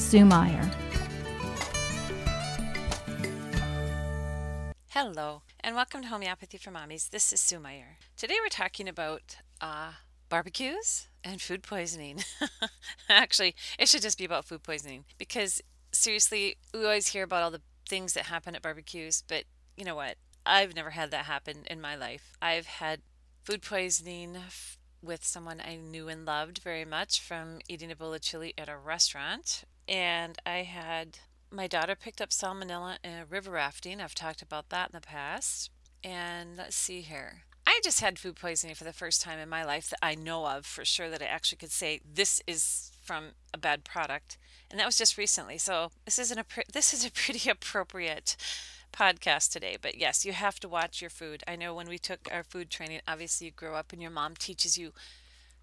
Sue Meyer. Hello, and welcome to Homeopathy for Mommies. This is Sue Meyer. Today we're talking about uh, barbecues and food poisoning. Actually, it should just be about food poisoning because seriously, we always hear about all the things that happen at barbecues, but you know what? I've never had that happen in my life. I've had food poisoning with someone I knew and loved very much from eating a bowl of chili at a restaurant. And I had my daughter picked up salmonella in river rafting. I've talked about that in the past. And let's see here. I just had food poisoning for the first time in my life that I know of for sure that I actually could say this is from a bad product. And that was just recently. So this is an this is a pretty appropriate podcast today. But yes, you have to watch your food. I know when we took our food training, obviously you grow up and your mom teaches you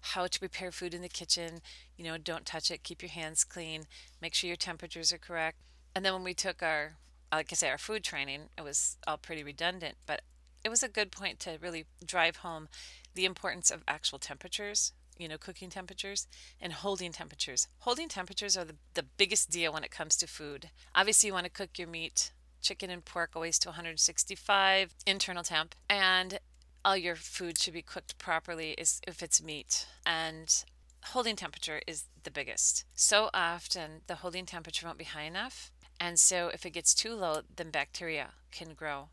how to prepare food in the kitchen. You know, don't touch it, keep your hands clean, make sure your temperatures are correct. And then when we took our, like I say, our food training, it was all pretty redundant, but it was a good point to really drive home the importance of actual temperatures you know, cooking temperatures and holding temperatures. Holding temperatures are the, the biggest deal when it comes to food. Obviously, you want to cook your meat chicken and pork always to 165 internal temp and all your food should be cooked properly is if it's meat and holding temperature is the biggest so often the holding temperature won't be high enough and so if it gets too low then bacteria can grow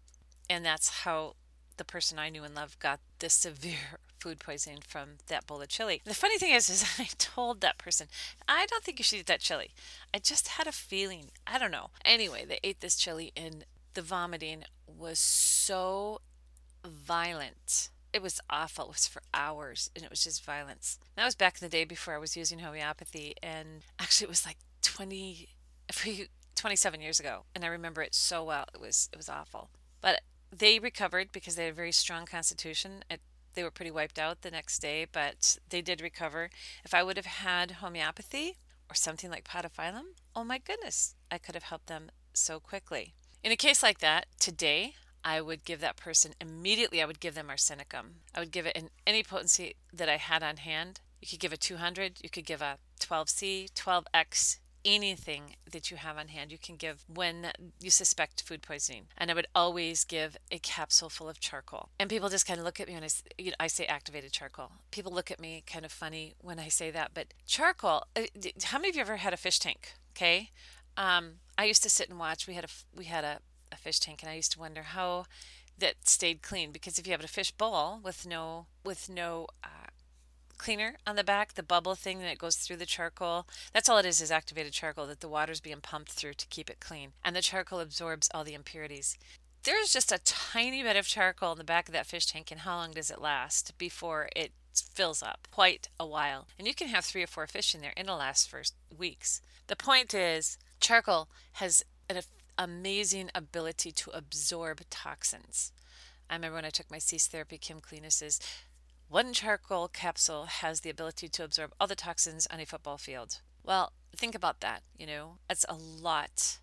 and that's how the person i knew and loved got this severe food poisoning from that bowl of chili. The funny thing is, is I told that person, I don't think you should eat that chili. I just had a feeling. I don't know. Anyway, they ate this chili and the vomiting was so violent. It was awful. It was for hours and it was just violence. That was back in the day before I was using homeopathy and actually it was like 20 27 years ago and I remember it so well. It was it was awful. But they recovered because they had a very strong constitution. It they were pretty wiped out the next day, but they did recover. If I would have had homeopathy or something like podophyllum, oh my goodness, I could have helped them so quickly. In a case like that, today, I would give that person immediately, I would give them arsenicum. I would give it in any potency that I had on hand. You could give a 200, you could give a 12C, 12X, anything that you have on hand you can give when you suspect food poisoning. And I would always give a capsule full of charcoal. And people just kind of look at me when I, you know, I say activated charcoal. People look at me kind of funny when I say that, but charcoal, uh, how many of you ever had a fish tank? Okay. Um, I used to sit and watch. We had a, we had a, a fish tank and I used to wonder how that stayed clean because if you have a fish bowl with no, with no, uh, cleaner on the back, the bubble thing that goes through the charcoal. That's all it is, is activated charcoal that the water's being pumped through to keep it clean. And the charcoal absorbs all the impurities. There's just a tiny bit of charcoal in the back of that fish tank, and how long does it last before it fills up? Quite a while. And you can have three or four fish in there, and it'll last for weeks. The point is, charcoal has an amazing ability to absorb toxins. I remember when I took my cease therapy, Kim Cleaness's one charcoal capsule has the ability to absorb all the toxins on a football field. Well, think about that, you know, that's a lot,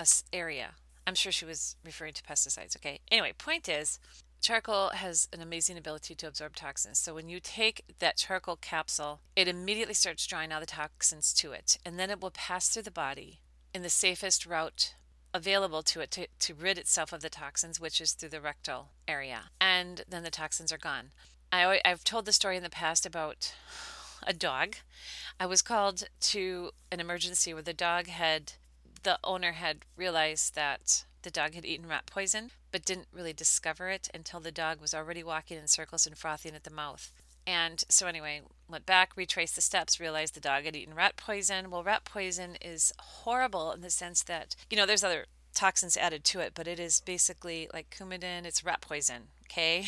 a area. I'm sure she was referring to pesticides, okay? Anyway, point is, charcoal has an amazing ability to absorb toxins. So when you take that charcoal capsule, it immediately starts drawing all the toxins to it, and then it will pass through the body in the safest route available to it to, to rid itself of the toxins, which is through the rectal area. And then the toxins are gone. I, I've told the story in the past about a dog. I was called to an emergency where the dog had, the owner had realized that the dog had eaten rat poison, but didn't really discover it until the dog was already walking in circles and frothing at the mouth. And so, anyway, went back, retraced the steps, realized the dog had eaten rat poison. Well, rat poison is horrible in the sense that, you know, there's other toxins added to it, but it is basically like coumadin, it's rat poison. okay?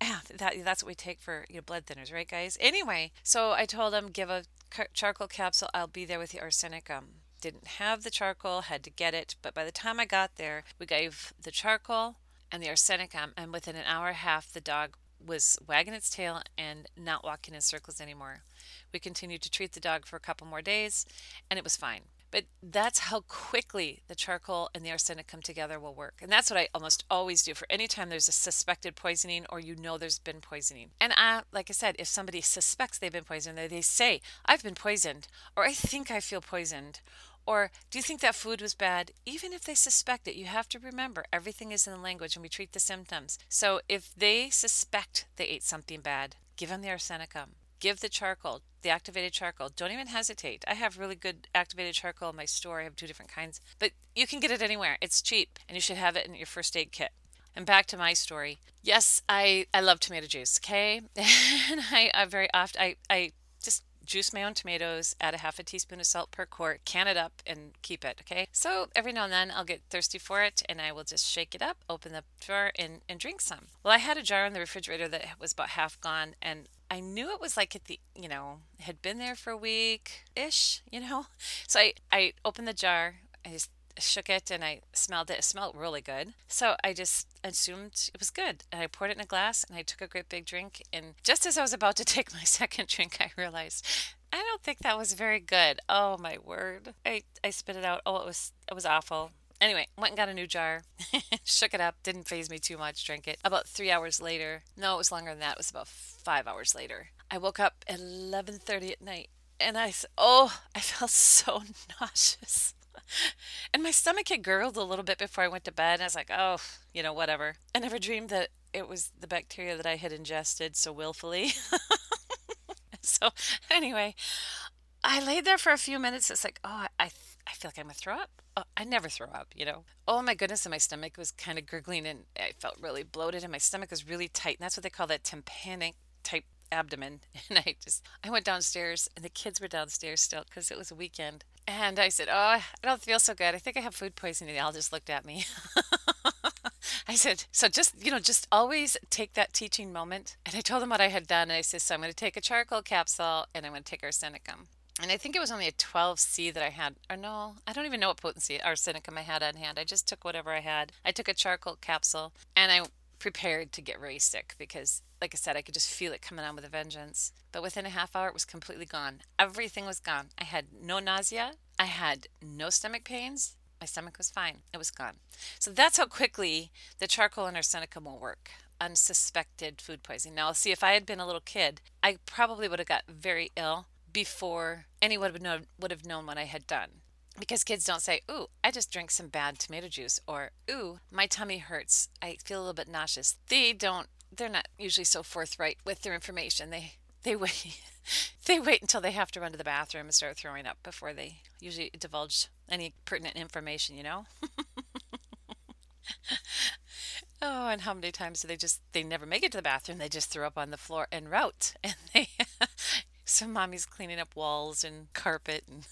yeah, that, that's what we take for you know, blood thinners, right, guys? Anyway, so I told him, give a charcoal capsule. I'll be there with the arsenicum. Didn't have the charcoal, had to get it. But by the time I got there, we gave the charcoal and the arsenicum. And within an hour and a half, the dog was wagging its tail and not walking in circles anymore. We continued to treat the dog for a couple more days, and it was fine. But that's how quickly the charcoal and the arsenicum together will work. And that's what I almost always do for any time there's a suspected poisoning or you know there's been poisoning. And I, like I said, if somebody suspects they've been poisoned, they say, I've been poisoned, or I think I feel poisoned, or do you think that food was bad? Even if they suspect it, you have to remember everything is in the language and we treat the symptoms. So if they suspect they ate something bad, give them the arsenicum give the charcoal, the activated charcoal. Don't even hesitate. I have really good activated charcoal in my store. I have two different kinds, but you can get it anywhere. It's cheap, and you should have it in your first aid kit. And back to my story. Yes, I, I love tomato juice, okay? and I, I very often, I, I juice my own tomatoes, add a half a teaspoon of salt per quart, can it up, and keep it. Okay. So every now and then I'll get thirsty for it and I will just shake it up, open the jar, and, and drink some. Well, I had a jar in the refrigerator that was about half gone and I knew it was like at the, you know, had been there for a week ish, you know. So I, I opened the jar, I just shook it and I smelled it. It smelled really good. So I just assumed it was good. And I poured it in a glass and I took a great big drink. And just as I was about to take my second drink, I realized I don't think that was very good. Oh my word. I, I spit it out. Oh, it was it was awful. Anyway, went and got a new jar, shook it up, didn't phase me too much, drank it. About three hours later, no, it was longer than that. It was about five hours later. I woke up at 11:30 at night, and I "Oh, I felt so nauseous." And my stomach had gurgled a little bit before I went to bed. And I was like, oh, you know, whatever. I never dreamed that it was the bacteria that I had ingested so willfully. so, anyway, I laid there for a few minutes. It's like, oh, I, I feel like I'm going to throw up. Oh, I never throw up, you know. Oh my goodness, and my stomach was kind of gurgling and I felt really bloated and my stomach was really tight. And that's what they call that tympanic type abdomen. And I just, I went downstairs and the kids were downstairs still because it was a weekend. And I said, Oh, I don't feel so good. I think I have food poisoning. They all just looked at me. I said, So just, you know, just always take that teaching moment. And I told them what I had done. And I said, So I'm going to take a charcoal capsule and I'm going to take arsenicum. And I think it was only a 12C that I had, or no, I don't even know what potency arsenicum I had on hand. I just took whatever I had. I took a charcoal capsule and I prepared to get really sick because like I said, I could just feel it coming on with a vengeance. But within a half hour, it was completely gone. Everything was gone. I had no nausea. I had no stomach pains. My stomach was fine. It was gone. So that's how quickly the charcoal and arsenicum will work. Unsuspected food poisoning. Now, see, if I had been a little kid, I probably would have got very ill before anyone would know would have known what I had done because kids don't say, "Ooh, I just drank some bad tomato juice," or "Ooh, my tummy hurts. I feel a little bit nauseous." They don't they're not usually so forthright with their information. They they wait they wait until they have to run to the bathroom and start throwing up before they usually divulge any pertinent information, you know? oh, and how many times do they just they never make it to the bathroom, they just throw up on the floor en route and they so mommy's cleaning up walls and carpet and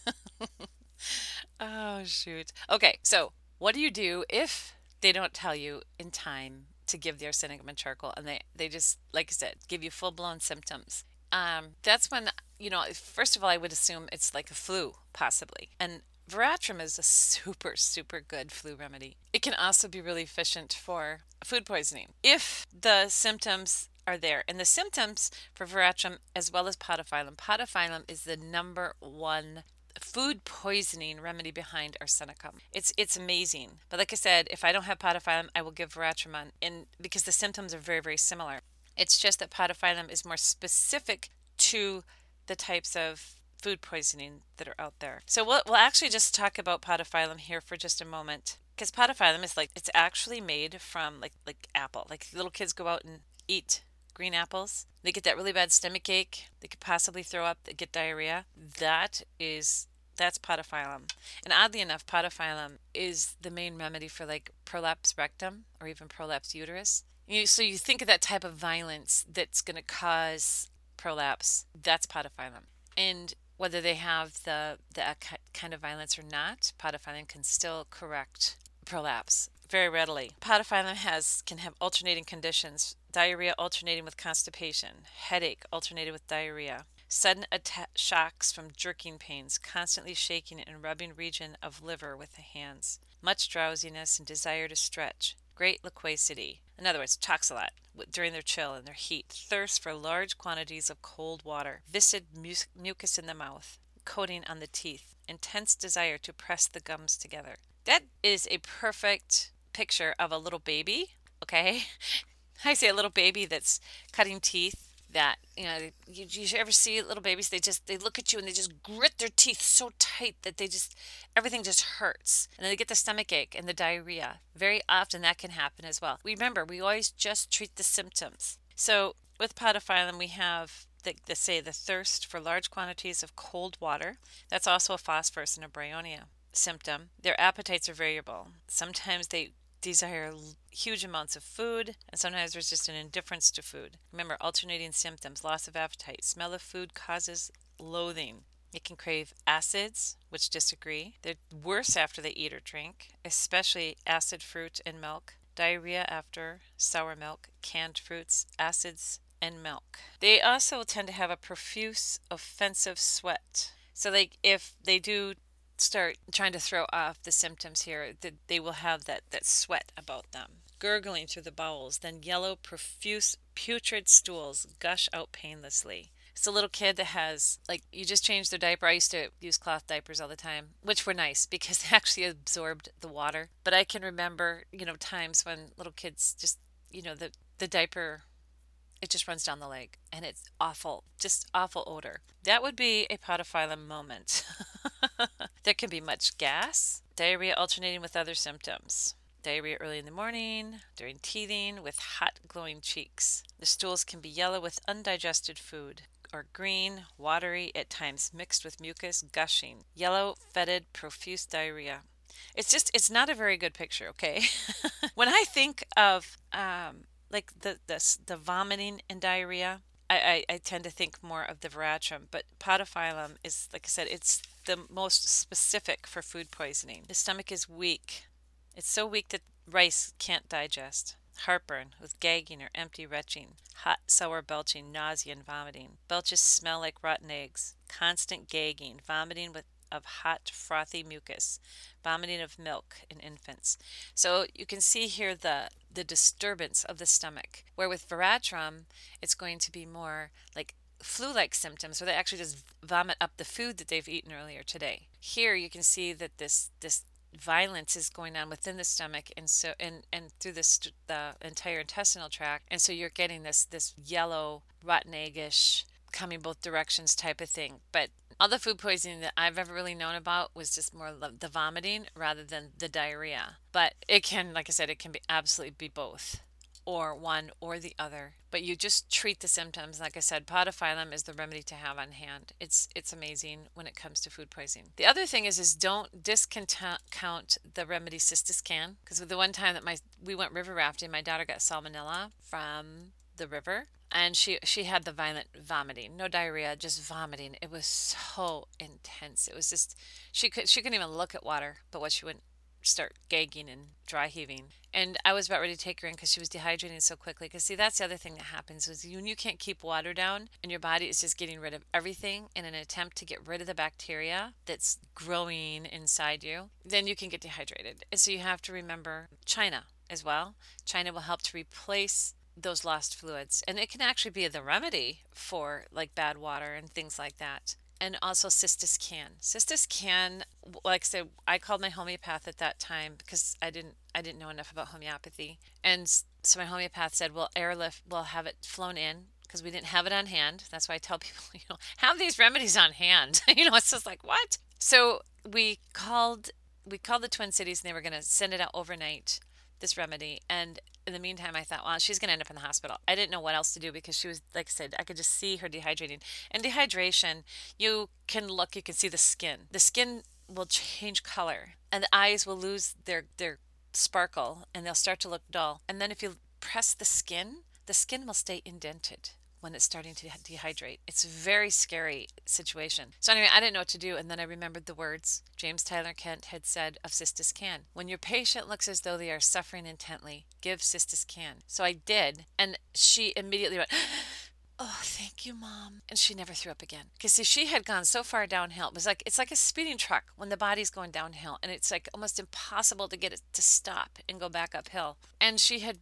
Oh shoot. Okay, so what do you do if they don't tell you in time to give the arsenicum and charcoal, and they they just like I said, give you full blown symptoms. Um, that's when you know. First of all, I would assume it's like a flu, possibly, and Veratrum is a super, super good flu remedy. It can also be really efficient for food poisoning if the symptoms are there. And the symptoms for Veratrum, as well as podophyllum, podophyllum is the number one food poisoning remedy behind arsenicum. It's it's amazing. But like I said, if I don't have podophyllum, I will give veratrum and because the symptoms are very very similar. It's just that podophyllum is more specific to the types of food poisoning that are out there. So we'll we'll actually just talk about podophyllum here for just a moment because podophyllum is like it's actually made from like like apple. Like little kids go out and eat green apples. They get that really bad stomach ache. They could possibly throw up. They get diarrhea. That is that's podophyllum. And oddly enough, podophyllum is the main remedy for like prolapse rectum or even prolapse uterus. You, so you think of that type of violence that's going to cause prolapse. That's podophyllum. And whether they have the the uh, kind of violence or not, podophyllum can still correct prolapse very readily. Podophyllum has can have alternating conditions: diarrhea alternating with constipation, headache alternating with diarrhea, sudden atta- shocks from jerking pains, constantly shaking and rubbing region of liver with the hands, much drowsiness and desire to stretch, great loquacity. In other words, talks a lot during their chill and their heat, thirst for large quantities of cold water, viscid mucus in the mouth, coating on the teeth, intense desire to press the gums together. That is a perfect picture of a little baby, okay? I say a little baby that's cutting teeth that you know you, you ever see little babies they just they look at you and they just grit their teeth so tight that they just everything just hurts. And they get the stomach ache and the diarrhea. Very often that can happen as well. Remember we always just treat the symptoms. So with podophyllum we have the, the say the thirst for large quantities of cold water. That's also a phosphorus and a bryonia symptom their appetites are variable sometimes they desire huge amounts of food, and sometimes there's just an indifference to food. Remember, alternating symptoms loss of appetite, smell of food causes loathing. It can crave acids, which disagree. They're worse after they eat or drink, especially acid fruit and milk, diarrhea after sour milk, canned fruits, acids, and milk. They also tend to have a profuse, offensive sweat. So, like if they do start trying to throw off the symptoms here, that they will have that, that sweat about them. Gurgling through the bowels, then yellow, profuse, putrid stools gush out painlessly. It's a little kid that has, like, you just change their diaper. I used to use cloth diapers all the time, which were nice because they actually absorbed the water. But I can remember, you know, times when little kids just, you know, the, the diaper it just runs down the leg and it's awful, just awful odor. That would be a podophyllum moment. there can be much gas, diarrhea alternating with other symptoms. Diarrhea early in the morning, during teething, with hot, glowing cheeks. The stools can be yellow with undigested food, or green, watery, at times mixed with mucus, gushing. Yellow, fetid, profuse diarrhea. It's just, it's not a very good picture, okay? when I think of um, like the the, the vomiting and diarrhea, I, I, I tend to think more of the veratrum, but podophyllum is, like I said, it's the most specific for food poisoning. The stomach is weak. It's so weak that rice can't digest. Heartburn with gagging or empty retching, hot, sour belching, nausea, and vomiting. Belches smell like rotten eggs. Constant gagging, vomiting with of hot, frothy mucus, vomiting of milk in infants. So you can see here the the disturbance of the stomach. Where with veratrum, it's going to be more like flu-like symptoms where they actually just vomit up the food that they've eaten earlier today. Here you can see that this this violence is going on within the stomach and so and and through this the entire intestinal tract and so you're getting this this yellow rotten eggish coming both directions type of thing but all the food poisoning that I've ever really known about was just more the vomiting rather than the diarrhea. But it can, like I said, it can be absolutely be both or one or the other. But you just treat the symptoms. Like I said, podophyllum is the remedy to have on hand. It's it's amazing when it comes to food poisoning. The other thing is is don't discount the remedy Cistus can because the one time that my we went river rafting, my daughter got salmonella from the river and she she had the violent vomiting no diarrhea just vomiting it was so intense it was just she could she couldn't even look at water but what she wouldn't start gagging and dry heaving and i was about ready to take her in because she was dehydrating so quickly because see that's the other thing that happens is when you can't keep water down and your body is just getting rid of everything in an attempt to get rid of the bacteria that's growing inside you then you can get dehydrated and so you have to remember china as well china will help to replace those lost fluids. And it can actually be the remedy for like bad water and things like that. And also Cistus can. Cistus can, like I said, I called my homeopath at that time because I didn't I didn't know enough about homeopathy. And so my homeopath said, well, airlift, we'll have it flown in because we didn't have it on hand. That's why I tell people, you know, have these remedies on hand. you know, it's just like, what? So we called we called the Twin Cities and they were going to send it out overnight this remedy. And in the meantime, I thought, well, she's going to end up in the hospital. I didn't know what else to do because she was, like I said, I could just see her dehydrating. And dehydration, you can look, you can see the skin. The skin will change color and the eyes will lose their, their sparkle and they'll start to look dull. And then if you press the skin, the skin will stay indented when it's starting to dehydrate. It's a very scary situation. So anyway, I didn't know what to do, and then I remembered the words James Tyler Kent had said of Cistus Can. When your patient looks as though they are suffering intently, give Cistus Can. So I did, and she immediately went. Oh, thank you, mom. And she never threw up again. Because see, she had gone so far downhill. It was like it's like a speeding truck when the body's going downhill, and it's like almost impossible to get it to stop and go back uphill. And she had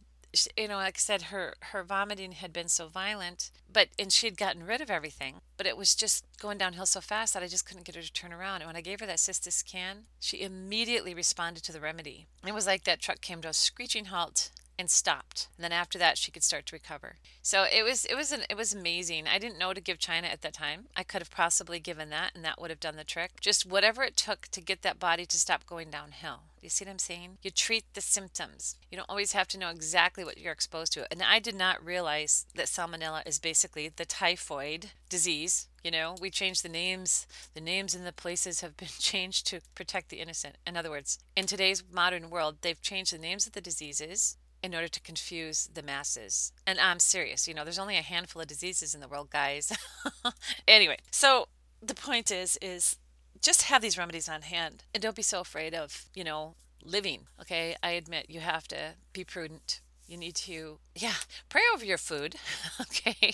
you know, like I said, her her vomiting had been so violent, but and she had gotten rid of everything, but it was just going downhill so fast that I just couldn't get her to turn around. And when I gave her that Cistus can, she immediately responded to the remedy. It was like that truck came to a screeching halt and stopped. And then after that, she could start to recover. So it was it was an, it was amazing. I didn't know to give China at that time. I could have possibly given that, and that would have done the trick. Just whatever it took to get that body to stop going downhill. You see what I'm saying? You treat the symptoms. You don't always have to know exactly what you're exposed to. And I did not realize that salmonella is basically the typhoid disease. You know, we changed the names. The names and the places have been changed to protect the innocent. In other words, in today's modern world, they've changed the names of the diseases in order to confuse the masses. And I'm serious, you know, there's only a handful of diseases in the world, guys. anyway, so the point is is just have these remedies on hand and don't be so afraid of, you know, living. Okay? I admit you have to be prudent. You need to, yeah, pray over your food. okay?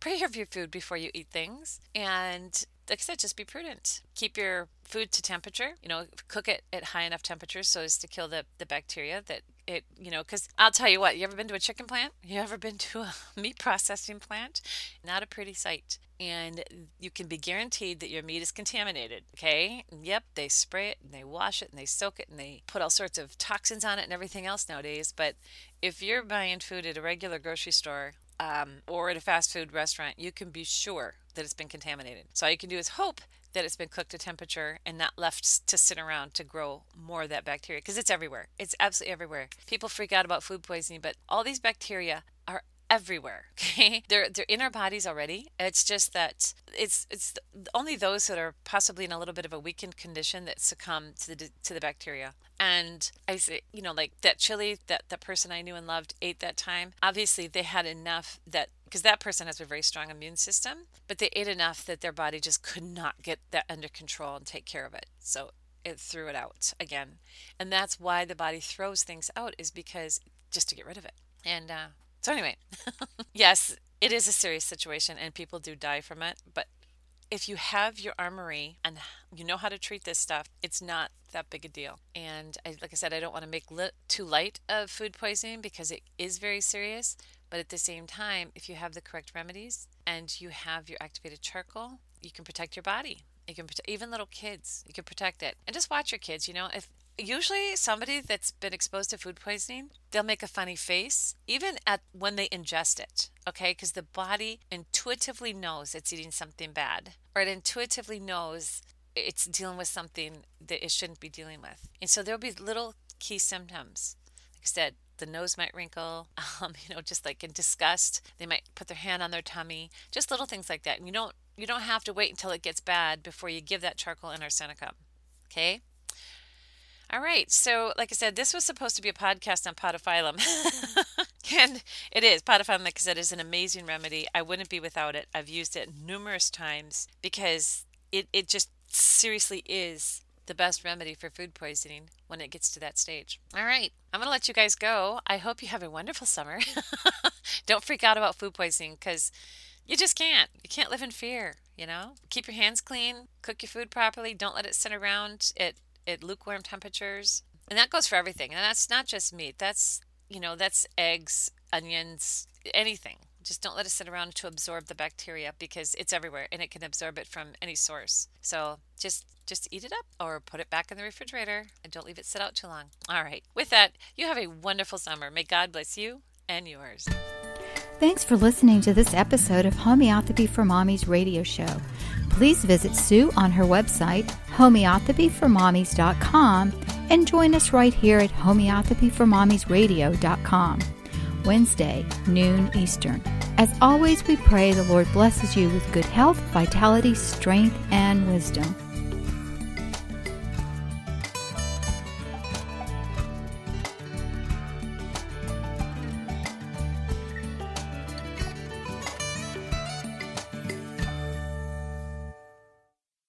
Pray over your food before you eat things. And like I said, just be prudent. Keep your food to temperature. You know, cook it at high enough temperatures so as to kill the, the bacteria that it, you know, because I'll tell you what, you ever been to a chicken plant? You ever been to a meat processing plant? Not a pretty sight. And you can be guaranteed that your meat is contaminated. Okay. Yep. They spray it and they wash it and they soak it and they put all sorts of toxins on it and everything else nowadays. But if you're buying food at a regular grocery store, um, or at a fast food restaurant, you can be sure that it's been contaminated. So all you can do is hope that it's been cooked to temperature and not left to sit around to grow more of that bacteria because it's everywhere. It's absolutely everywhere. People freak out about food poisoning, but all these bacteria are everywhere. Okay, they're they're in our bodies already. It's just that it's it's only those that are possibly in a little bit of a weakened condition that succumb to the to the bacteria. And I say, you know, like that chili that that person I knew and loved ate that time. Obviously, they had enough that because that person has a very strong immune system, but they ate enough that their body just could not get that under control and take care of it. So it threw it out again. And that's why the body throws things out is because just to get rid of it. And uh, so, anyway, yes, it is a serious situation and people do die from it. But if you have your armory and you know how to treat this stuff, it's not that big a deal. And I, like I said, I don't want to make li- too light of food poisoning because it is very serious. But at the same time, if you have the correct remedies and you have your activated charcoal, you can protect your body. You can protect even little kids. You can protect it, and just watch your kids. You know, if usually somebody that's been exposed to food poisoning they'll make a funny face even at when they ingest it okay? Because the body intuitively knows it's eating something bad or it intuitively knows it's dealing with something that it shouldn't be dealing with. And so there'll be little key symptoms. Like i said the nose might wrinkle um, you know just like in disgust. They might put their hand on their tummy just little things like that. And you don't you don't have to wait until it gets bad before you give that charcoal and arsenicum okay all right. So, like I said, this was supposed to be a podcast on podophyllum. and it is. Podophyllum, like I said, is an amazing remedy. I wouldn't be without it. I've used it numerous times because it, it just seriously is the best remedy for food poisoning when it gets to that stage. All right. I'm going to let you guys go. I hope you have a wonderful summer. Don't freak out about food poisoning because you just can't. You can't live in fear, you know? Keep your hands clean, cook your food properly, don't let it sit around. It at lukewarm temperatures. And that goes for everything. And that's not just meat. That's, you know, that's eggs, onions, anything. Just don't let it sit around to absorb the bacteria because it's everywhere and it can absorb it from any source. So just just eat it up or put it back in the refrigerator and don't leave it sit out too long. All right. With that, you have a wonderful summer. May God bless you and yours. Thanks for listening to this episode of Homeopathy for Mommies radio show. Please visit Sue on her website, homeopathyformommies.com, and join us right here at homeopathyformommiesradio.com, Wednesday, noon Eastern. As always, we pray the Lord blesses you with good health, vitality, strength, and wisdom.